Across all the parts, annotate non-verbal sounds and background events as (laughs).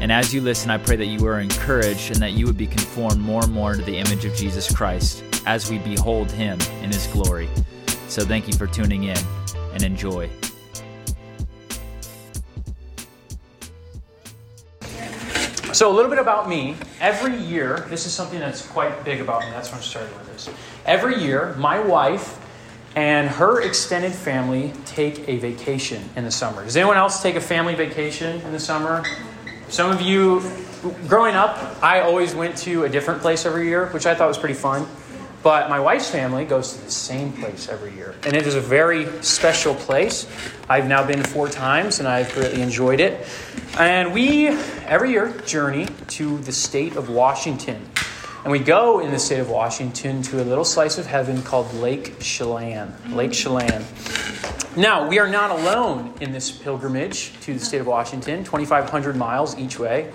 And as you listen, I pray that you are encouraged and that you would be conformed more and more to the image of Jesus Christ as we behold him in his glory. So thank you for tuning in and enjoy. So, a little bit about me. Every year, this is something that's quite big about me. That's why I'm starting with this. Every year, my wife and her extended family take a vacation in the summer. Does anyone else take a family vacation in the summer? Some of you, growing up, I always went to a different place every year, which I thought was pretty fun. But my wife's family goes to the same place every year. And it is a very special place. I've now been four times and I've greatly enjoyed it. And we, every year, journey to the state of Washington. And we go in the state of Washington to a little slice of heaven called Lake Chelan. Lake Chelan. Now, we are not alone in this pilgrimage to the state of Washington, 2,500 miles each way.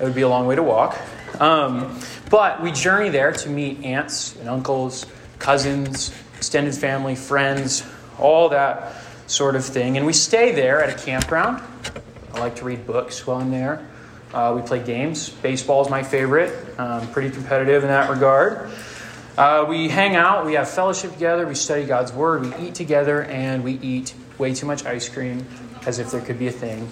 It would be a long way to walk. Um, but we journey there to meet aunts and uncles, cousins, extended family, friends, all that sort of thing. And we stay there at a campground. I like to read books while I'm there. Uh, we play games. Baseball is my favorite, um, pretty competitive in that regard. Uh, we hang out, we have fellowship together, we study God's Word, we eat together, and we eat way too much ice cream as if there could be a thing.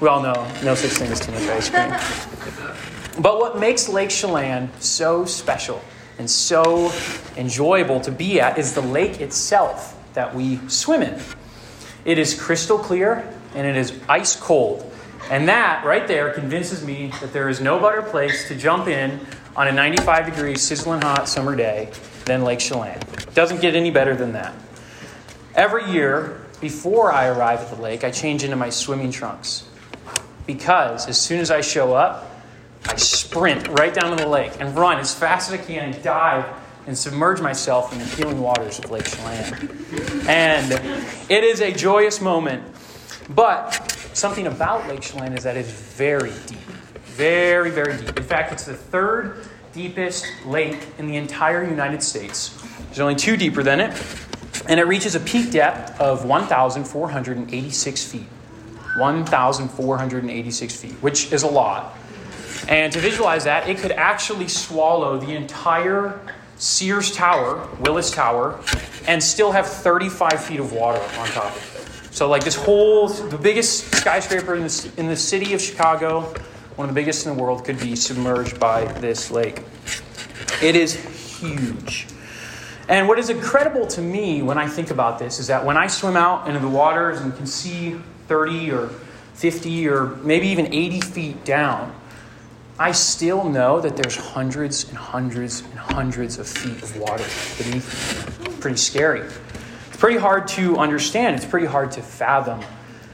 We all know no such thing as too much ice cream. (laughs) But what makes Lake Chelan so special and so enjoyable to be at is the lake itself that we swim in. It is crystal clear and it is ice cold. And that right there convinces me that there is no better place to jump in on a 95 degree sizzling hot summer day than Lake Chelan. It doesn't get any better than that. Every year, before I arrive at the lake, I change into my swimming trunks. Because as soon as I show up, I sprint right down to the lake and run as fast as I can and dive and submerge myself in the healing waters of Lake Chelan. And it is a joyous moment. But something about Lake Chelan is that it's very deep. Very, very deep. In fact, it's the third deepest lake in the entire United States. There's only two deeper than it. And it reaches a peak depth of 1,486 feet. 1,486 feet, which is a lot. And to visualize that, it could actually swallow the entire Sears Tower, Willis Tower, and still have 35 feet of water on top of it. So, like this whole, the biggest skyscraper in the, in the city of Chicago, one of the biggest in the world, could be submerged by this lake. It is huge. And what is incredible to me when I think about this is that when I swim out into the waters and can see 30 or 50 or maybe even 80 feet down, I still know that there's hundreds and hundreds and hundreds of feet of water beneath me. Pretty scary. Pretty hard to understand, it's pretty hard to fathom.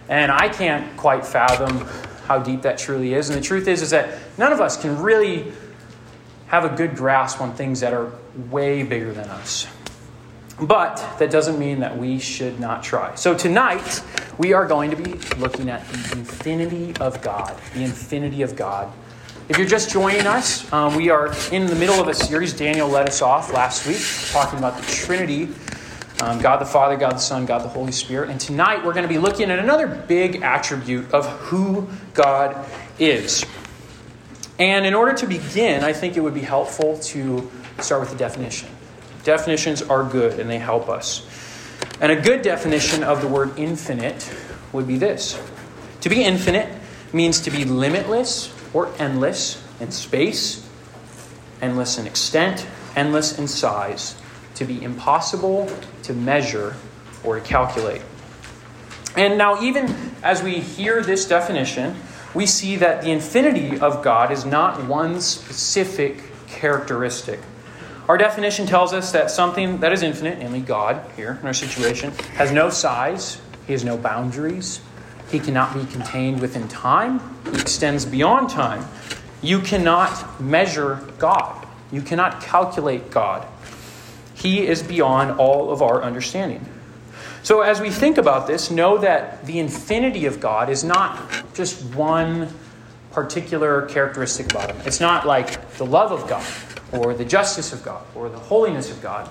And I can't quite fathom how deep that truly is. And the truth is, is that none of us can really have a good grasp on things that are way bigger than us. But that doesn't mean that we should not try. So tonight, we are going to be looking at the infinity of God. The infinity of God. If you're just joining us, um, we are in the middle of a series. Daniel led us off last week talking about the Trinity um, God the Father, God the Son, God the Holy Spirit. And tonight we're going to be looking at another big attribute of who God is. And in order to begin, I think it would be helpful to start with the definition. Definitions are good and they help us. And a good definition of the word infinite would be this To be infinite means to be limitless or endless in space, endless in extent, endless in size, to be impossible to measure or to calculate. And now, even as we hear this definition, we see that the infinity of God is not one specific characteristic. Our definition tells us that something that is infinite, namely God, here in our situation, has no size, he has no boundaries, he cannot be contained within time, he extends beyond time. You cannot measure God. You cannot calculate God. He is beyond all of our understanding. So, as we think about this, know that the infinity of God is not just one particular characteristic about Him. It's not like the love of God, or the justice of God, or the holiness of God.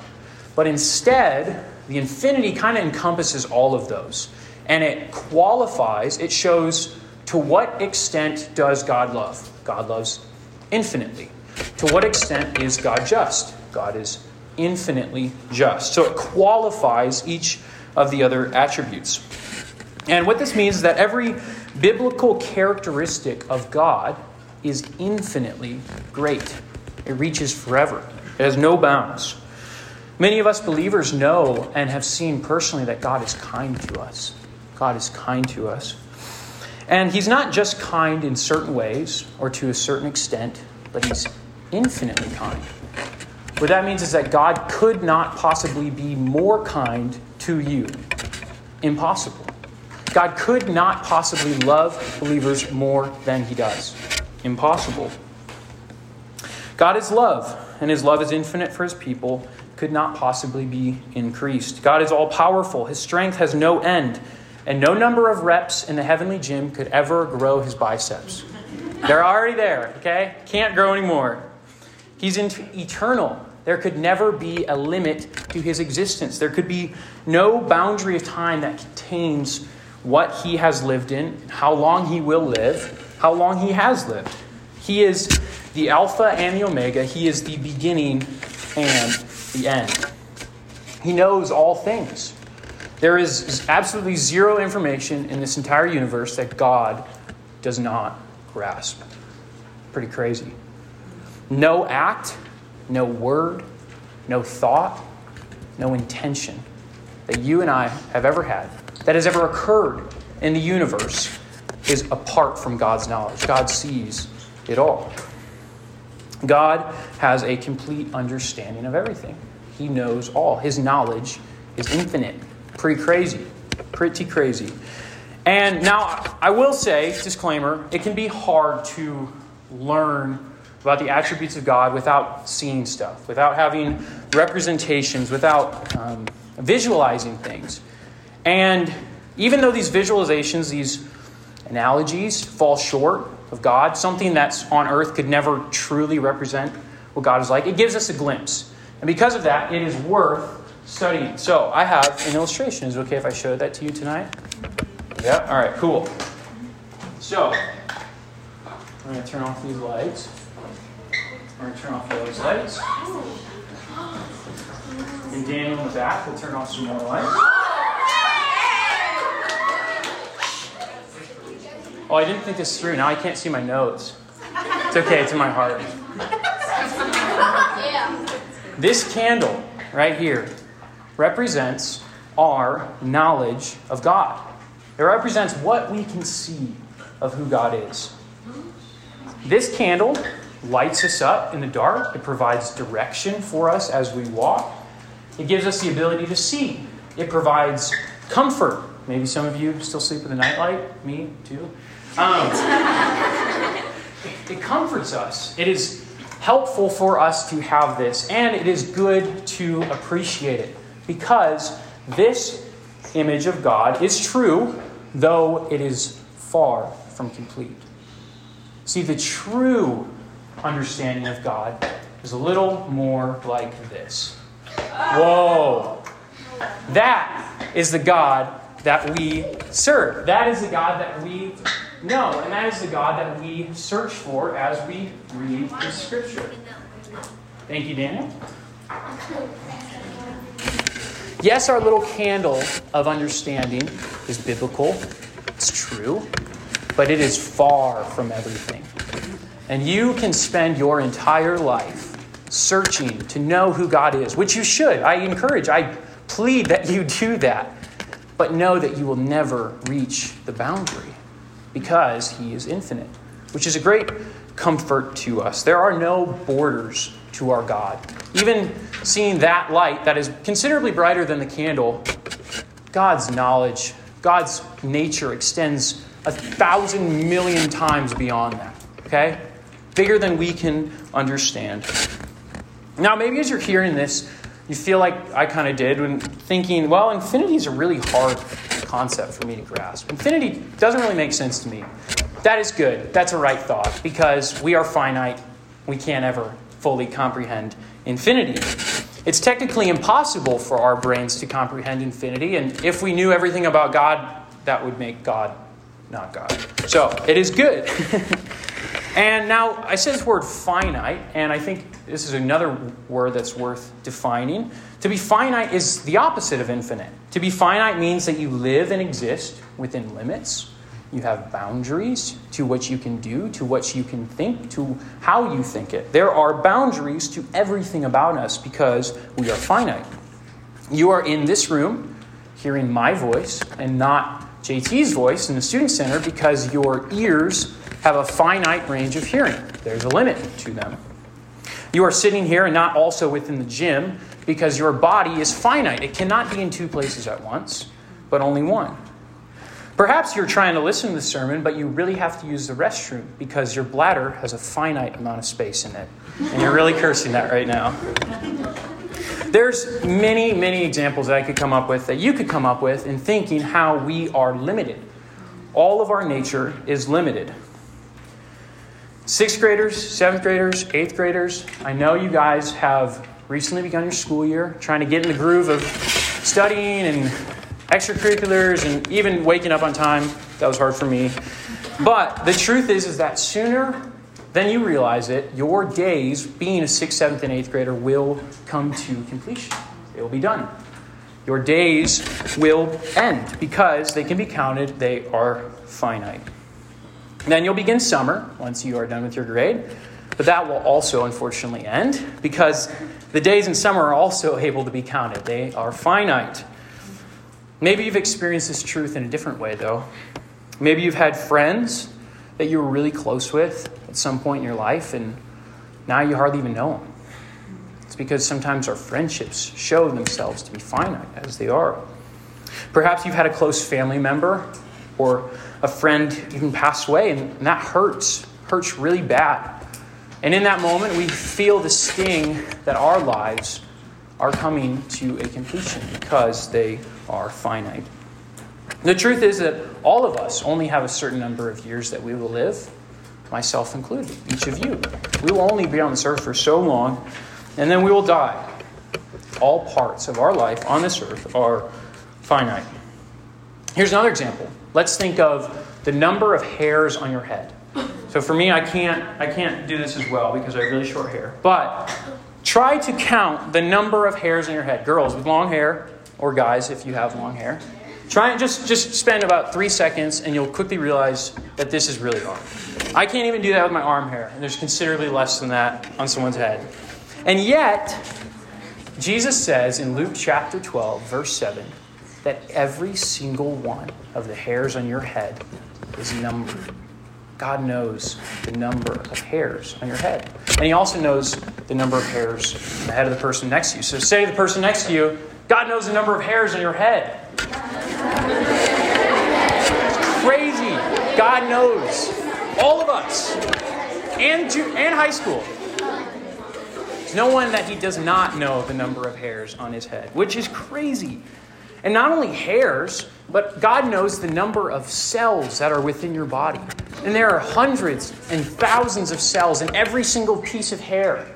But instead, the infinity kind of encompasses all of those. And it qualifies, it shows to what extent does God love? God loves infinitely. To what extent is God just? God is infinitely just. So it qualifies each of the other attributes. And what this means is that every biblical characteristic of God is infinitely great. It reaches forever, it has no bounds. Many of us believers know and have seen personally that God is kind to us. God is kind to us. And He's not just kind in certain ways or to a certain extent, but He's infinitely kind. What that means is that God could not possibly be more kind to you. Impossible. God could not possibly love believers more than He does. Impossible. God is love, and His love is infinite for His people could not possibly be increased. God is all powerful, His strength has no end, and no number of reps in the heavenly gym could ever grow His biceps. They're already there, okay? Can't grow anymore. He's eternal. There could never be a limit to his existence. There could be no boundary of time that contains what he has lived in, how long he will live, how long he has lived. He is the Alpha and the Omega. He is the beginning and the end. He knows all things. There is absolutely zero information in this entire universe that God does not grasp. Pretty crazy. No act, no word, no thought, no intention that you and I have ever had, that has ever occurred in the universe, is apart from God's knowledge. God sees it all. God has a complete understanding of everything. He knows all. His knowledge is infinite. Pretty crazy. Pretty crazy. And now, I will say, disclaimer, it can be hard to learn about the attributes of God without seeing stuff, without having representations, without um, visualizing things. And even though these visualizations, these analogies fall short of God, something that's on earth could never truly represent what God is like, it gives us a glimpse. And because of that, it is worth studying. So I have an illustration. Is it okay if I show that to you tonight? Yeah? All right, cool. So I'm going to turn off these lights. I'm going to turn off all those lights. And Daniel in the back will turn off some more lights. Oh, I didn't think this through. Now I can't see my notes. It's okay, it's in my heart. This candle right here represents our knowledge of God. It represents what we can see of who God is. This candle lights us up in the dark, it provides direction for us as we walk, it gives us the ability to see, it provides comfort. Maybe some of you still sleep with a nightlight, me too. Um, it comforts us. It is helpful for us to have this, and it is good to appreciate it because this image of God is true, though it is far from complete. See, the true understanding of God is a little more like this. Whoa! That is the God that we serve. That is the God that we know, and that is the God that we search for as we read the Scripture. Thank you, Daniel. Yes, our little candle of understanding is biblical, it's true, but it is far from everything. And you can spend your entire life searching to know who God is, which you should. I encourage, I plead that you do that. But know that you will never reach the boundary because He is infinite, which is a great comfort to us. There are no borders to our God. Even seeing that light that is considerably brighter than the candle, God's knowledge, God's nature extends a thousand million times beyond that. Okay? Bigger than we can understand. Now, maybe as you're hearing this, you feel like I kind of did when thinking, well, infinity is a really hard concept for me to grasp. Infinity doesn't really make sense to me. That is good. That's a right thought because we are finite. We can't ever fully comprehend infinity. It's technically impossible for our brains to comprehend infinity, and if we knew everything about God, that would make God not God. So it is good. (laughs) and now I said this word finite, and I think this is another word that's worth defining. To be finite is the opposite of infinite. To be finite means that you live and exist within limits. You have boundaries to what you can do, to what you can think, to how you think it. There are boundaries to everything about us because we are finite. You are in this room hearing my voice and not JT's voice in the Student Center because your ears have a finite range of hearing. There's a limit to them. You are sitting here and not also within the gym because your body is finite. It cannot be in two places at once, but only one. Perhaps you're trying to listen to the sermon, but you really have to use the restroom because your bladder has a finite amount of space in it. And you're really cursing that right now. There's many, many examples that I could come up with, that you could come up with, in thinking how we are limited. All of our nature is limited. Sixth graders, seventh graders, eighth graders, I know you guys have recently begun your school year, trying to get in the groove of studying and extracurriculars and even waking up on time. That was hard for me. But the truth is, is that sooner than you realize it, your days being a sixth, seventh, and eighth grader will come to completion. They will be done. Your days will end because they can be counted, they are finite. Then you'll begin summer once you are done with your grade, but that will also unfortunately end because the days in summer are also able to be counted. They are finite. Maybe you've experienced this truth in a different way, though. Maybe you've had friends that you were really close with at some point in your life, and now you hardly even know them. It's because sometimes our friendships show themselves to be finite as they are. Perhaps you've had a close family member or a friend even pass away, and that hurts, hurts really bad. And in that moment, we feel the sting that our lives are coming to a completion because they are finite. The truth is that all of us only have a certain number of years that we will live, myself included, each of you. We will only be on this earth for so long, and then we will die. All parts of our life on this earth are finite. Here's another example. Let's think of the number of hairs on your head. So for me, I can't, I can't do this as well because I have really short hair. But try to count the number of hairs on your head. Girls with long hair, or guys if you have long hair. Try and just, just spend about three seconds and you'll quickly realize that this is really hard. I can't even do that with my arm hair, and there's considerably less than that on someone's head. And yet, Jesus says in Luke chapter 12, verse 7, that every single one of the hairs on your head is numbered. God knows the number of hairs on your head. And He also knows the number of hairs on the head of the person next to you. So say to the person next to you, God knows the number of hairs on your head. Crazy. God knows. All of us. And, and high school. There's no one that he does not know the number of hairs on his head, which is crazy. And not only hairs, but God knows the number of cells that are within your body. And there are hundreds and thousands of cells in every single piece of hair.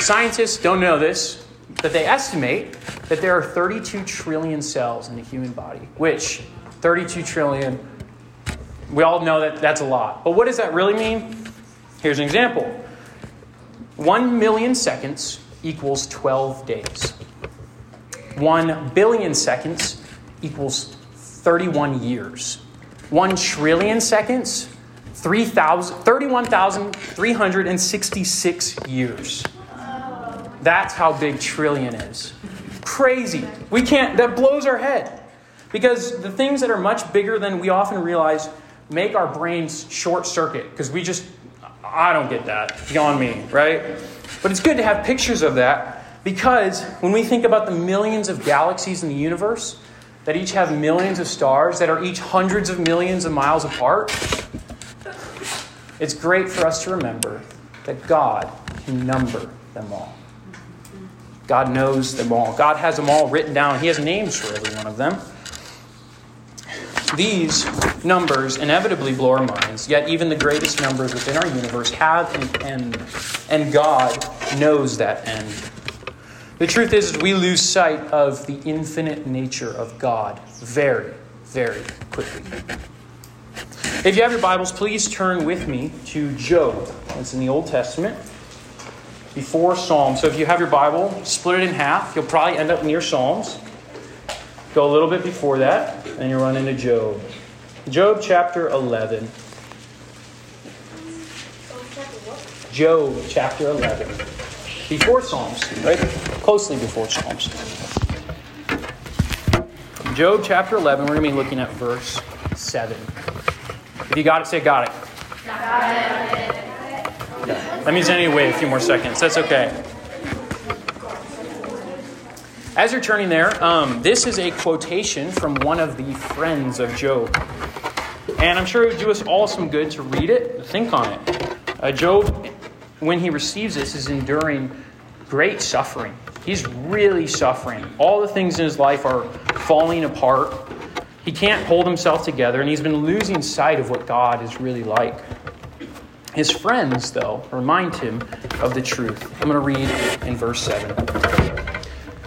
Scientists don't know this, but they estimate that there are 32 trillion cells in the human body, which 32 trillion, we all know that that's a lot. But what does that really mean? Here's an example 1 million seconds equals 12 days, 1 billion seconds equals 31 years, 1 trillion seconds, 31,366 years. That's how big trillion is. Crazy. We can't, that blows our head. Because the things that are much bigger than we often realize make our brains short circuit. Because we just, I don't get that. Beyond me, right? But it's good to have pictures of that because when we think about the millions of galaxies in the universe that each have millions of stars that are each hundreds of millions of miles apart, it's great for us to remember that God can number them all. God knows them all. God has them all written down. He has names for every one of them. These numbers inevitably blow our minds, yet even the greatest numbers within our universe have an end, and God knows that end. The truth is, is we lose sight of the infinite nature of God very, very quickly. If you have your Bibles, please turn with me to Job. It's in the Old Testament, before Psalms. So if you have your Bible, split it in half. You'll probably end up near Psalms. Go a little bit before that, and you run into Job. Job chapter 11. Job chapter 11. Before Psalms, right? Closely before Psalms. Job chapter 11, we're going to be looking at verse 7. If you got it, say got it. Got it. That means I need to wait a few more seconds. That's okay. As you're turning there, um, this is a quotation from one of the friends of Job. And I'm sure it would do us all some good to read it, think on it. Uh, Job, when he receives this, is enduring great suffering. He's really suffering. All the things in his life are falling apart. He can't hold himself together, and he's been losing sight of what God is really like. His friends, though, remind him of the truth. I'm going to read in verse 7.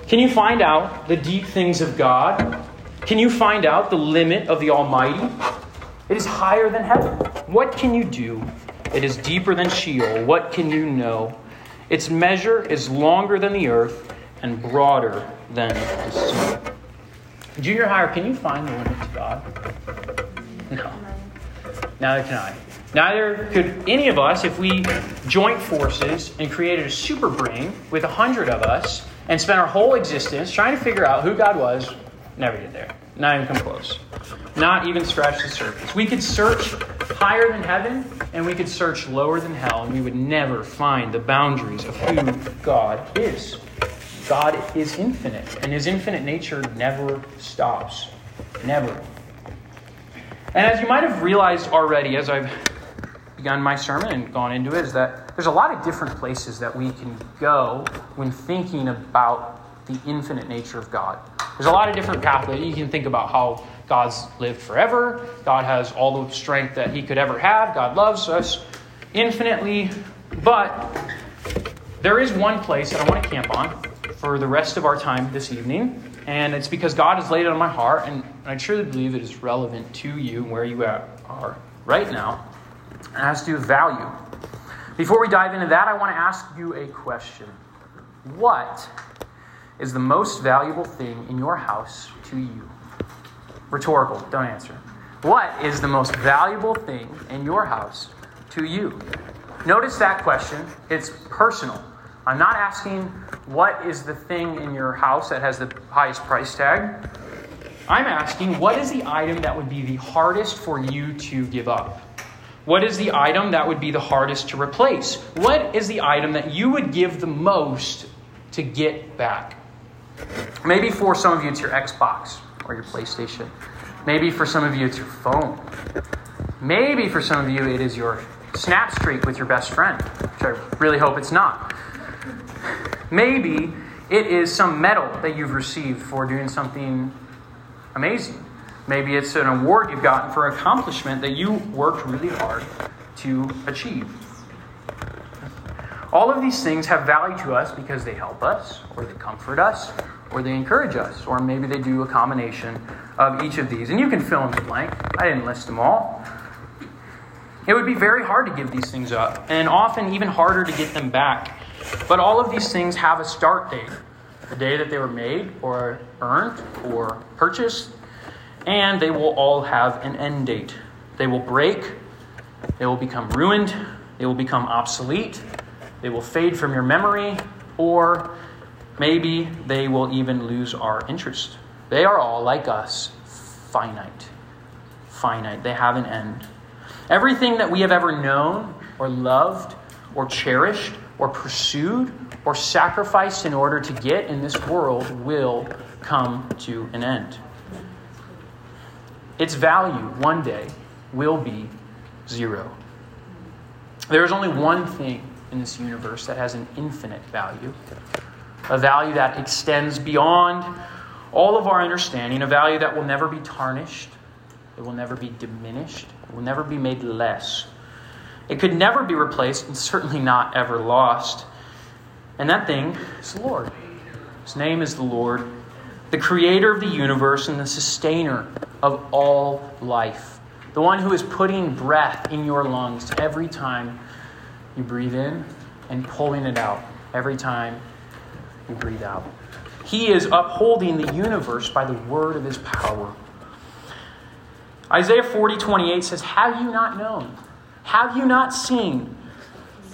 Can you find out the deep things of God? Can you find out the limit of the Almighty? It is higher than heaven. What can you do? It is deeper than Sheol. What can you know? Its measure is longer than the earth and broader than the sea. Junior higher, can you find the limit to God? No. Neither can I. Neither could any of us if we joint forces and created a super brain with a hundred of us and spent our whole existence trying to figure out who God was, never get there. Not even come close. Not even scratch the surface. We could search higher than heaven and we could search lower than hell, and we would never find the boundaries of who God is. God is infinite, and his infinite nature never stops. Never. And as you might have realized already, as I've begun my sermon and gone into it is that there's a lot of different places that we can go when thinking about the infinite nature of God. There's a lot of different pathways. You can think about how God's lived forever, God has all the strength that He could ever have, God loves us infinitely. But there is one place that I want to camp on for the rest of our time this evening, and it's because God has laid it on my heart, and I truly believe it is relevant to you and where you are right now as to do with value. Before we dive into that, I want to ask you a question. What is the most valuable thing in your house to you? Rhetorical, don't answer. What is the most valuable thing in your house to you? Notice that question. It's personal. I'm not asking what is the thing in your house that has the highest price tag. I'm asking what is the item that would be the hardest for you to give up? What is the item that would be the hardest to replace? What is the item that you would give the most to get back? Maybe for some of you, it's your Xbox or your PlayStation. Maybe for some of you, it's your phone. Maybe for some of you, it is your snap streak with your best friend, which I really hope it's not. Maybe it is some medal that you've received for doing something amazing. Maybe it's an award you've gotten for accomplishment that you worked really hard to achieve. All of these things have value to us because they help us, or they comfort us, or they encourage us, or maybe they do a combination of each of these. And you can fill in the blank. I didn't list them all. It would be very hard to give these things up, and often even harder to get them back. But all of these things have a start date the day that they were made, or earned, or purchased, and they will all have an end date. They will break, they will become ruined, they will become obsolete, they will fade from your memory, or maybe they will even lose our interest. They are all, like us, finite. Finite. They have an end. Everything that we have ever known, or loved, or cherished, or pursued, or sacrificed in order to get in this world will come to an end its value one day will be zero. There is only one thing in this universe that has an infinite value. A value that extends beyond all of our understanding, a value that will never be tarnished, it will never be diminished, it will never be made less. It could never be replaced, and certainly not ever lost. And that thing is the Lord. His name is the Lord, the creator of the universe and the sustainer of all life. The one who is putting breath in your lungs every time you breathe in and pulling it out every time you breathe out. He is upholding the universe by the word of his power. Isaiah 40, 28 says, Have you not known? Have you not seen?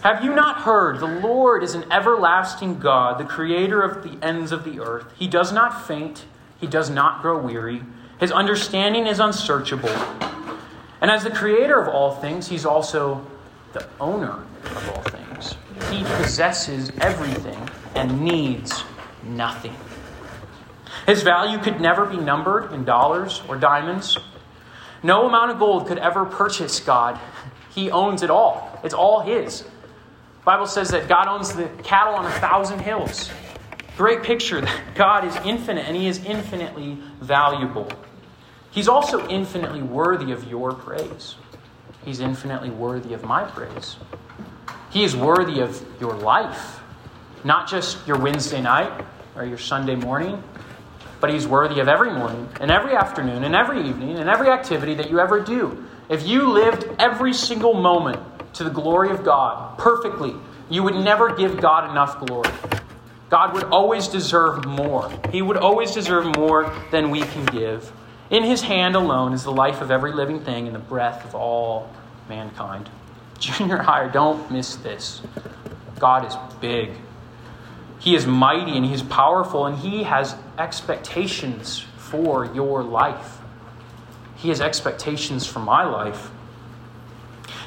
Have you not heard? The Lord is an everlasting God, the creator of the ends of the earth. He does not faint, he does not grow weary. His understanding is unsearchable. And as the creator of all things, he's also the owner of all things. He possesses everything and needs nothing. His value could never be numbered in dollars or diamonds. No amount of gold could ever purchase God. He owns it all. It's all his. The Bible says that God owns the cattle on a thousand hills. Great picture that God is infinite and he is infinitely valuable. He's also infinitely worthy of your praise. He's infinitely worthy of my praise. He is worthy of your life, not just your Wednesday night or your Sunday morning, but He's worthy of every morning and every afternoon and every evening and every activity that you ever do. If you lived every single moment to the glory of God perfectly, you would never give God enough glory. God would always deserve more. He would always deserve more than we can give. In his hand alone is the life of every living thing and the breath of all mankind. Junior higher, don't miss this. God is big. He is mighty and he is powerful and he has expectations for your life. He has expectations for my life.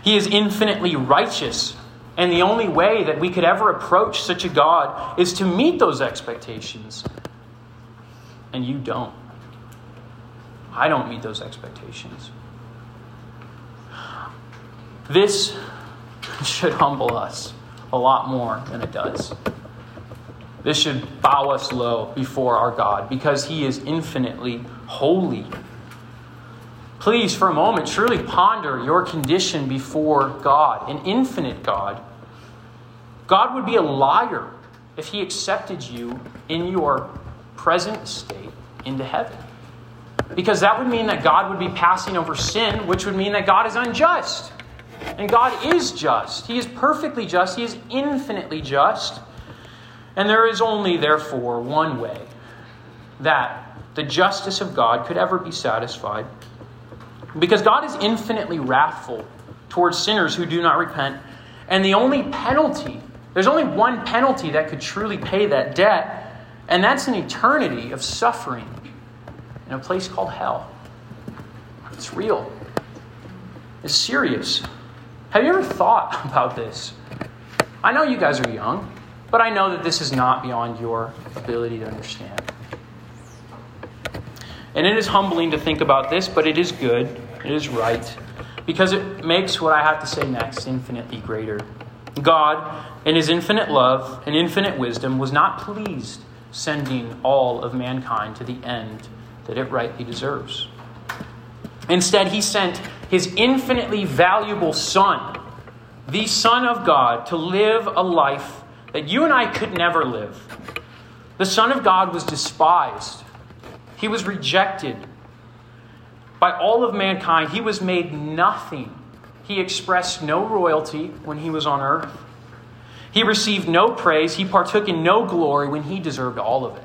He is infinitely righteous. And the only way that we could ever approach such a God is to meet those expectations. And you don't. I don't meet those expectations. This should humble us a lot more than it does. This should bow us low before our God because He is infinitely holy. Please, for a moment, truly ponder your condition before God, an infinite God. God would be a liar if He accepted you in your present state into heaven. Because that would mean that God would be passing over sin, which would mean that God is unjust. And God is just. He is perfectly just. He is infinitely just. And there is only, therefore, one way that the justice of God could ever be satisfied. Because God is infinitely wrathful towards sinners who do not repent. And the only penalty, there's only one penalty that could truly pay that debt, and that's an eternity of suffering in a place called hell. It's real, it's serious. Have you ever thought (laughs) about this? I know you guys are young, but I know that this is not beyond your ability to understand. And it is humbling to think about this, but it is good, it is right, because it makes what I have to say next infinitely greater. God, in his infinite love and infinite wisdom, was not pleased sending all of mankind to the end that it rightly deserves. Instead, he sent his infinitely valuable Son, the Son of God, to live a life that you and I could never live. The Son of God was despised, he was rejected by all of mankind. He was made nothing. He expressed no royalty when he was on earth. He received no praise. He partook in no glory when he deserved all of it.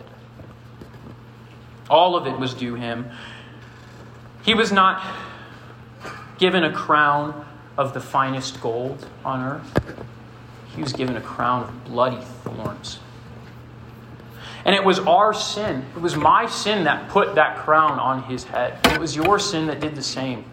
All of it was due him. He was not given a crown of the finest gold on earth, he was given a crown of bloody thorns. And it was our sin, it was my sin that put that crown on his head. It was your sin that did the same.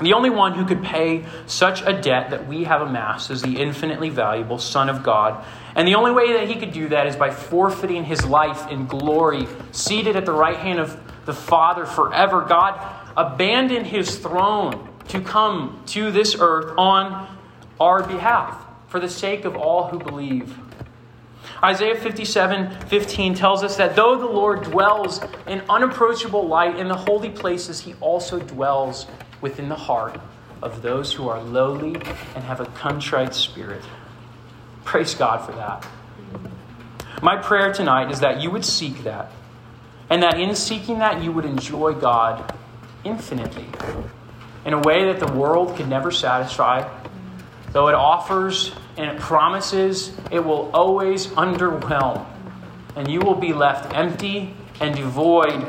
The only one who could pay such a debt that we have amassed is the infinitely valuable Son of God. And the only way that he could do that is by forfeiting his life in glory, seated at the right hand of the Father forever. God abandoned his throne to come to this earth on our behalf for the sake of all who believe. Isaiah 57 15 tells us that though the Lord dwells in unapproachable light in the holy places, he also dwells within the heart of those who are lowly and have a contrite spirit. Praise God for that. My prayer tonight is that you would seek that, and that in seeking that, you would enjoy God infinitely in a way that the world could never satisfy. Though it offers and it promises, it will always underwhelm, and you will be left empty and devoid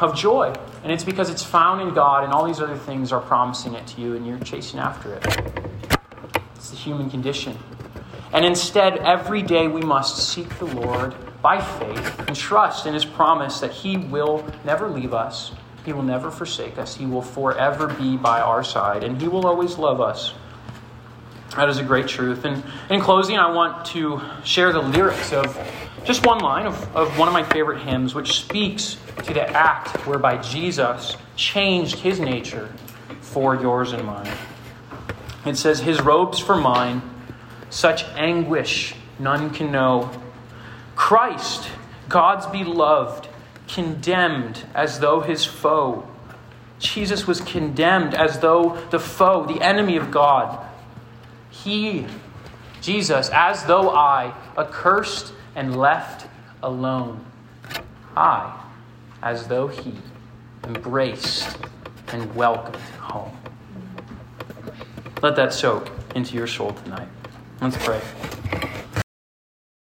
of joy. And it's because it's found in God, and all these other things are promising it to you, and you're chasing after it. It's the human condition. And instead, every day we must seek the Lord by faith and trust in His promise that He will never leave us, He will never forsake us, He will forever be by our side, and He will always love us. That is a great truth. And in closing, I want to share the lyrics of just one line of, of one of my favorite hymns, which speaks to the act whereby Jesus changed his nature for yours and mine. It says, His robes for mine, such anguish none can know. Christ, God's beloved, condemned as though his foe. Jesus was condemned as though the foe, the enemy of God. He, Jesus, as though I, accursed and left alone. I, as though he, embraced and welcomed home. Let that soak into your soul tonight. Let's pray.